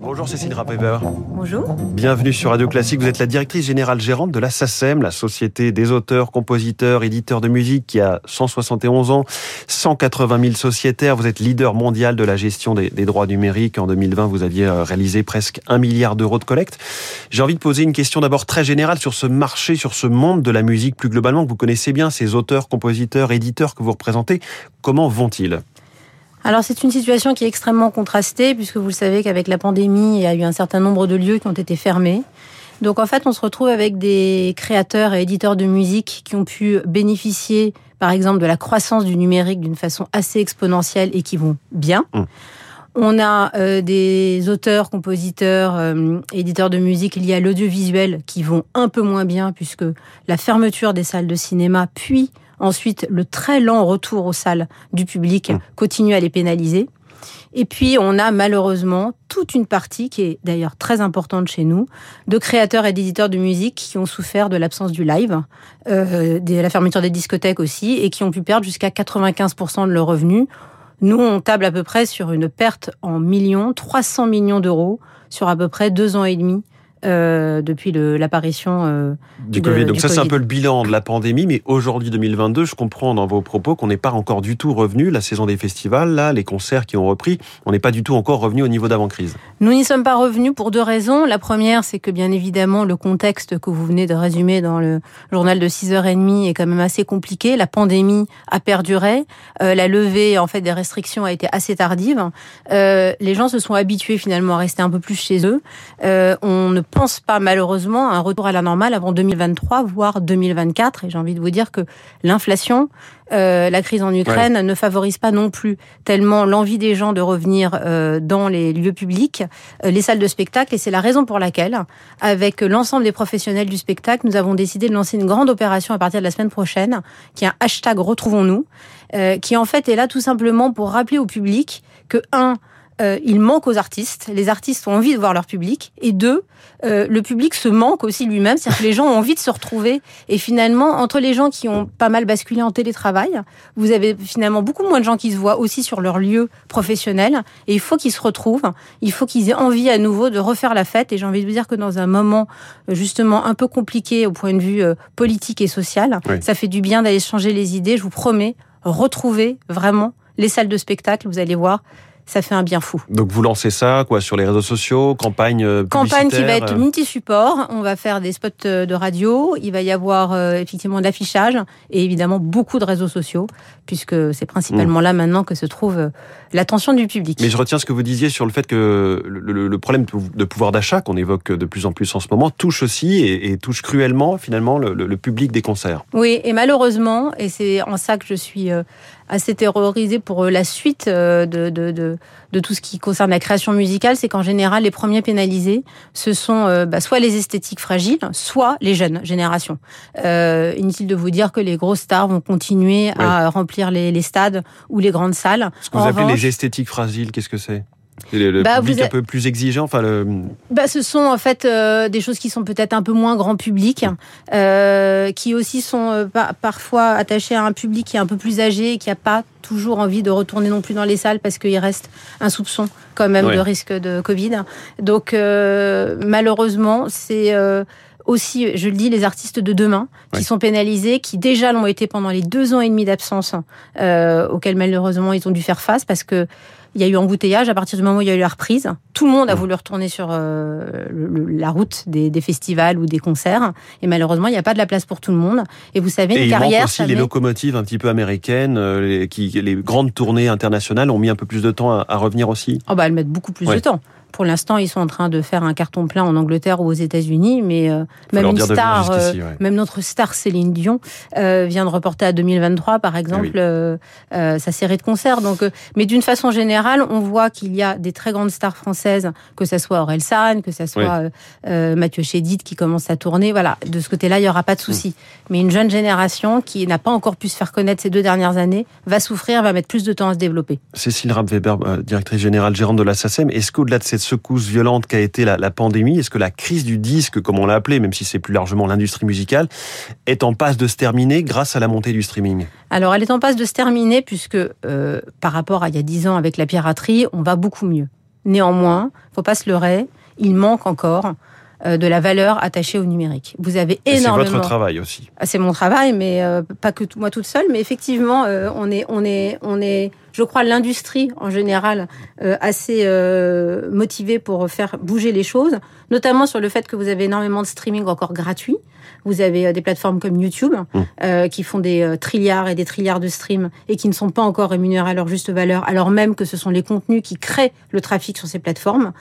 Bonjour Cécile Rappever. Bonjour. Bienvenue sur Radio Classique. Vous êtes la directrice générale gérante de la SACEM, la Société des auteurs, compositeurs, éditeurs de musique qui a 171 ans, 180 000 sociétaires. Vous êtes leader mondial de la gestion des, des droits numériques. En 2020, vous aviez euh, réalisé presque un milliard d'euros de collecte. J'ai envie de poser une question d'abord très générale sur ce marché, sur ce monde de la musique plus globalement que vous connaissez bien, ces auteurs, compositeurs, éditeurs que vous représentez. Comment vont-ils? Alors c'est une situation qui est extrêmement contrastée puisque vous le savez qu'avec la pandémie, il y a eu un certain nombre de lieux qui ont été fermés. Donc en fait, on se retrouve avec des créateurs et éditeurs de musique qui ont pu bénéficier, par exemple, de la croissance du numérique d'une façon assez exponentielle et qui vont bien. Mmh. On a euh, des auteurs, compositeurs, euh, éditeurs de musique liés à l'audiovisuel qui vont un peu moins bien puisque la fermeture des salles de cinéma, puis Ensuite, le très lent retour aux salles du public mmh. continue à les pénaliser. Et puis, on a malheureusement toute une partie, qui est d'ailleurs très importante chez nous, de créateurs et d'éditeurs de musique qui ont souffert de l'absence du live, euh, de la fermeture des discothèques aussi, et qui ont pu perdre jusqu'à 95% de leurs revenus. Nous, on table à peu près sur une perte en millions, 300 millions d'euros sur à peu près deux ans et demi euh, depuis l'apparition euh, du Covid. Donc ça, c'est un peu le bilan de la pandémie. Mais aujourd'hui, 2022, je comprends dans vos propos qu'on n'est pas encore du tout revenu. La saison des festivals, là, les concerts qui ont repris, on n'est pas du tout encore revenu au niveau d'avant-crise. Nous n'y sommes pas revenus pour deux raisons. La première, c'est que bien évidemment, le contexte que vous venez de résumer dans le journal de 6h30 est quand même assez compliqué. La pandémie a perduré. Euh, la levée, en fait, des restrictions a été assez tardive. Les gens se sont habitués finalement à rester un peu plus chez eux. On ne pense pas malheureusement à un retour à la normale avant 2023, voire 2024. Et j'ai envie de vous dire que l'inflation, euh, la crise en Ukraine ne favorise pas non plus tellement l'envie des gens de revenir euh, dans les lieux publics, euh, les salles de spectacle. Et c'est la raison pour laquelle, avec l'ensemble des professionnels du spectacle, nous avons décidé de lancer une grande opération à partir de la semaine prochaine, qui est un hashtag Retrouvons-nous, qui en fait est là tout simplement pour rappeler au public que, un, euh, il manque aux artistes. Les artistes ont envie de voir leur public. Et deux, euh, le public se manque aussi lui-même. C'est-à-dire que les gens ont envie de se retrouver. Et finalement, entre les gens qui ont pas mal basculé en télétravail, vous avez finalement beaucoup moins de gens qui se voient aussi sur leur lieu professionnel. Et il faut qu'ils se retrouvent. Il faut qu'ils aient envie à nouveau de refaire la fête. Et j'ai envie de vous dire que dans un moment justement un peu compliqué au point de vue euh, politique et social, ça fait du bien d'aller changer les idées. Je vous promets, retrouver vraiment les salles de spectacle. Vous allez voir, ça fait un bien fou. Donc vous lancez ça quoi sur les réseaux sociaux, campagne euh, Campagne qui va être euh multi-support. On va faire des spots euh, de radio. Il va y avoir effectivement de l'affichage et évidemment beaucoup de réseaux sociaux puisque c'est principalement mmh. là maintenant que se trouve l'attention du public. Mais je retiens ce que vous disiez sur le fait que le, problème de pouvoir d'achat qu'on évoque de plus en plus en ce moment touche aussi et, touche cruellement finalement le, public des concerts. Oui, et malheureusement, et c'est en ça que je suis assez terrorisée pour la suite de, de de, tout ce qui concerne la création musicale, c'est qu'en général, les premiers pénalisés, ce sont euh, bah, soit les esthétiques fragiles, soit les jeunes générations. Euh, inutile de vous dire que les grosses stars vont continuer à remplir les, stades ou les grandes salles. Ce que vous appelez les esthétiques fragiles, qu'est-ce que c'est? Le, bah, public un peu plus exigeant, enfin le... bah, ce sont en fait euh, des choses qui sont peut-être un peu moins grand public, euh, qui aussi sont euh, parfois attachées à un public qui est un peu plus âgé, qui n'a pas toujours envie de retourner non plus dans les salles parce qu'il reste un soupçon quand même de risque de Covid. Donc malheureusement, c'est aussi, je le dis, les artistes de demain qui sont pénalisés, qui déjà l'ont été pendant les deux ans et demi d'absence auxquels malheureusement ils ont dû faire face parce que il y a eu embouteillage à partir du moment où il y a eu la reprise. Tout le monde a voulu retourner sur euh, la route des, festivals ou des concerts. Et malheureusement, il n'y a pas de la place pour tout le monde. Et vous savez, une et carrière. Aussi les locomotives un petit peu américaines, euh, les, qui, les grandes tournées internationales ont mis un peu plus de temps à, revenir aussi. Oh bah, elles mettent beaucoup plus de temps. Pour l'instant, ils sont en train de faire un carton plein en Angleterre ou aux États-Unis, mais euh, même une star, euh, même notre star Céline Dion euh, vient de reporter à 2023, par exemple, sa série de concerts. Donc, mais d'une façon générale, on voit qu'il y a des très grandes stars françaises, que ce soit Aurel San, que ce soit Mathieu Chédid qui commence à tourner. Voilà, de ce côté-là, il y aura pas de souci. Mm. Mais une jeune génération qui n'a pas encore pu se faire connaître ces deux dernières années va souffrir, va mettre plus de temps à se développer. Cécile Rapp-Weber, directrice générale gérante de la SACEM, est-ce qu'au-delà de cette secousse violente qu'a été la, pandémie Est-ce que la crise du disque, comme on l'a appelé, même si c'est plus largement l'industrie musicale, est en passe de se terminer grâce à la montée du streaming? Alors, elle est en passe de se terminer puisque euh, par rapport à il y a dix ans avec la piraterie, on va beaucoup mieux. Néanmoins, faut pas se leurrer, il manque encore de la valeur attachée au numérique. Vous avez énormément. C'est votre travail aussi. Ah, c'est mon travail, mais euh, pas que moi toute seule. Mais effectivement, euh, on est, on est, on est. Je crois l'industrie en général assez motivée pour faire bouger les choses, notamment sur le fait que vous avez énormément de streaming encore gratuit. Vous avez des plateformes comme YouTube mmh. qui font des trilliards et des trilliards de streams et qui ne sont pas encore rémunérés à leur juste valeur, alors même que ce sont les contenus qui créent le trafic sur ces plateformes.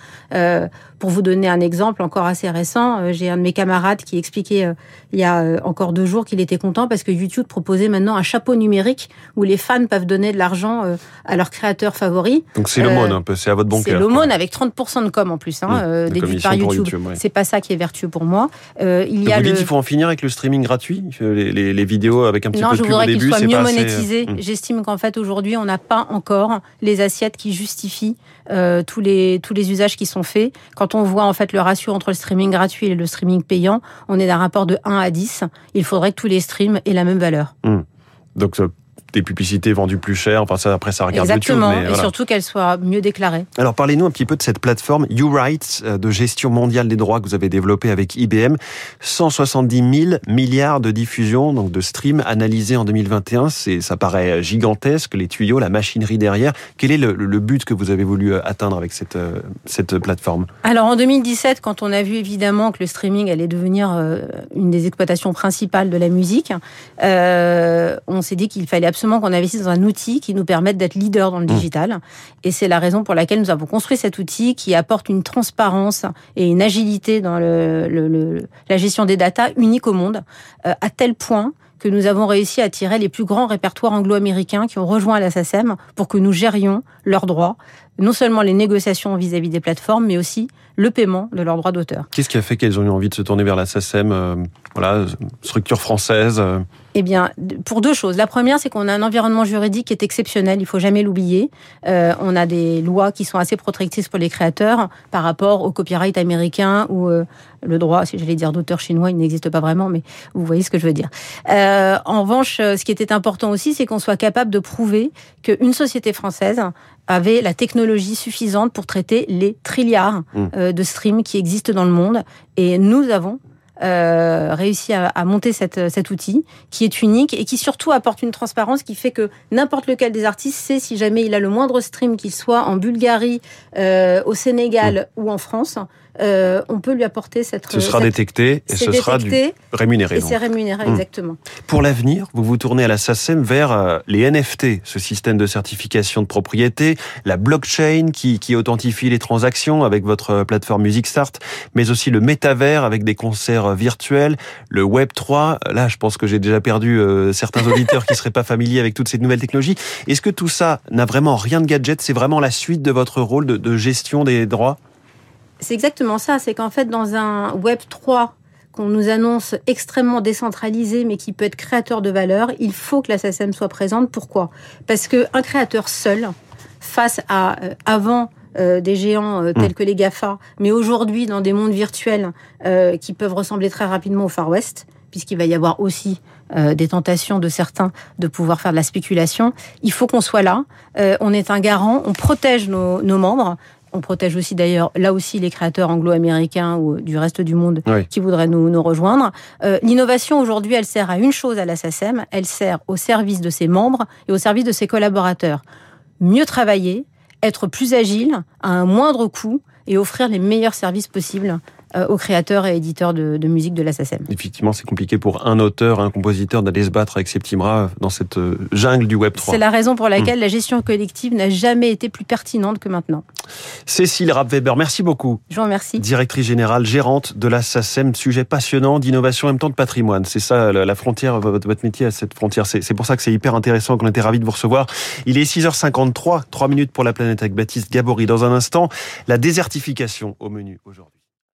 pour vous donner un exemple encore assez récent. Euh, j'ai un de mes camarades qui expliquait euh, il y a euh, encore deux jours qu'il était content parce que YouTube proposait maintenant un chapeau numérique où les fans peuvent donner de l'argent à leurs créateurs favoris. Donc c'est l'aumône un peu, c'est à votre bon cœur. C'est l'aumône avec 30% de com en plus, hein, mmh, par YouTube. C'est pas ça qui est vertueux pour moi. il y a vous dites qu'il faut en finir avec le streaming gratuit, les, vidéos avec un petit peu de pub au début. Non, je voudrais qu'il soit mieux monétisé. Mmh. J'estime qu'en fait aujourd'hui on n'a pas encore les assiettes qui justifient tous les tous les usages qui sont faits. Quand on voit en fait le ratio entre le streaming gratuit et le streaming payant, on est d'un rapport de 1 à 10. Il faudrait que tous les streams aient la même valeur. Hmm. Donc des publicités vendues plus cher. Enfin, ça, après, ça regarde Exactement, YouTube. et surtout qu'elles soient mieux déclarées. Alors, parlez-nous un petit peu de cette plateforme YouRights euh, de gestion mondiale des droits que vous avez développée avec IBM. 170 000 milliards de diffusions, donc de streams analysés en 2021. C'est, ça paraît gigantesque, les tuyaux, la machinerie derrière. Quel est le, but que vous avez voulu euh, atteindre avec cette, euh, cette plateforme? Alors, en 2017, quand on a vu évidemment que le streaming allait devenir une des exploitations principales de la musique, on s'est dit qu'il fallait absolument qu'on investisse dans un outil qui nous permette d'être leader dans le mmh. digital. Et c'est la raison pour laquelle nous avons construit cet outil qui apporte une transparence et une agilité dans le, la gestion des datas unique au monde, euh, à tel point que nous avons réussi à attirer les plus grands répertoires anglo-américains qui ont rejoint la SACEM pour que nous gérions leurs droits, non seulement les négociations vis-à-vis des plateformes, mais aussi le paiement de leurs droits d'auteur. Qu'est-ce qui a fait qu'elles ont eu envie de se tourner vers la SACEM euh, Voilà, structure française euh, eh bien, pour deux choses. La première, c'est qu'on a un environnement juridique qui est exceptionnel, il faut jamais l'oublier. Euh, on a des lois qui sont assez protectrices pour les créateurs par rapport au copyright américain ou euh, le droit, si j'allais dire d'auteur chinois, il n'existe pas vraiment, mais vous voyez ce que je veux dire. Euh, en revanche, ce qui était important aussi, c'est qu'on soit capable de prouver qu'une société française avait la technologie suffisante pour traiter les trilliards mmh. de streams qui existent dans le monde. Et nous avons euh, réussi à, monter cette, cet outil qui est unique et qui surtout apporte une transparence qui fait que n'importe lequel des artistes sait si jamais il a le moindre stream, qu'il soit en Bulgarie, euh, au Sénégal mmh. ou en France, euh, on peut lui apporter cette. Ce sera détecté et ce sera du rémunéré. Et c'est rémunéré, hmm. exactement. Pour l'avenir, vous vous tournez à la SACEM vers les NFT, ce système de certification de propriété, la blockchain qui, qui authentifie les transactions avec votre plateforme Music Start, mais aussi le métavers avec des concerts virtuels, le Web 3. Là, je pense que j'ai déjà perdu certains auditeurs qui seraient pas familiers avec toutes ces nouvelles technologies. Est-ce que tout ça n'a vraiment rien de gadget? C'est vraiment la suite de votre rôle de gestion des droits? C'est exactement ça. C'est qu'en fait, dans un Web 3 qu'on nous annonce extrêmement décentralisé, mais qui peut être créateur de valeur, il faut que la SACEM soit présente. Pourquoi? Parce qu'un créateur seul, face à euh, avant euh, des géants euh, tels mm. que les GAFA, mais aujourd'hui dans des mondes virtuels qui peuvent ressembler très rapidement au Far West, puisqu'il va y avoir aussi des tentations de certains de pouvoir faire de la spéculation. Il faut qu'on soit là. on est un garant, on protège nos, nos membres. On protège aussi d'ailleurs là aussi les créateurs anglo-américains ou du reste du monde qui voudraient nous, nous rejoindre. Euh, l'innovation aujourd'hui, elle sert à une chose à la SACEM, elle sert au service de ses membres et au service de ses collaborateurs. Mieux travailler, être plus agile, à un moindre coût et offrir les meilleurs services possibles aux créateurs et éditeurs de, musique de la SACEM. Effectivement, c'est compliqué pour un auteur, un compositeur d'aller se battre avec Septimra dans cette euh, jungle du Web 3. C'est la raison pour laquelle hmm. la gestion collective n'a jamais été plus pertinente que maintenant. Cécile Rapp-Weber, merci beaucoup. Je vous remercie. Directrice générale, gérante de la SACEM, sujet passionnant d'innovation en même temps de patrimoine. C'est ça la frontière, votre métier à cette frontière. C'est pour ça que c'est hyper intéressant, qu'on était ravis de vous recevoir. Il est 6h53, 3 minutes pour la planète avec Baptiste Gabory. Dans un instant, la désertification au menu aujourd'hui.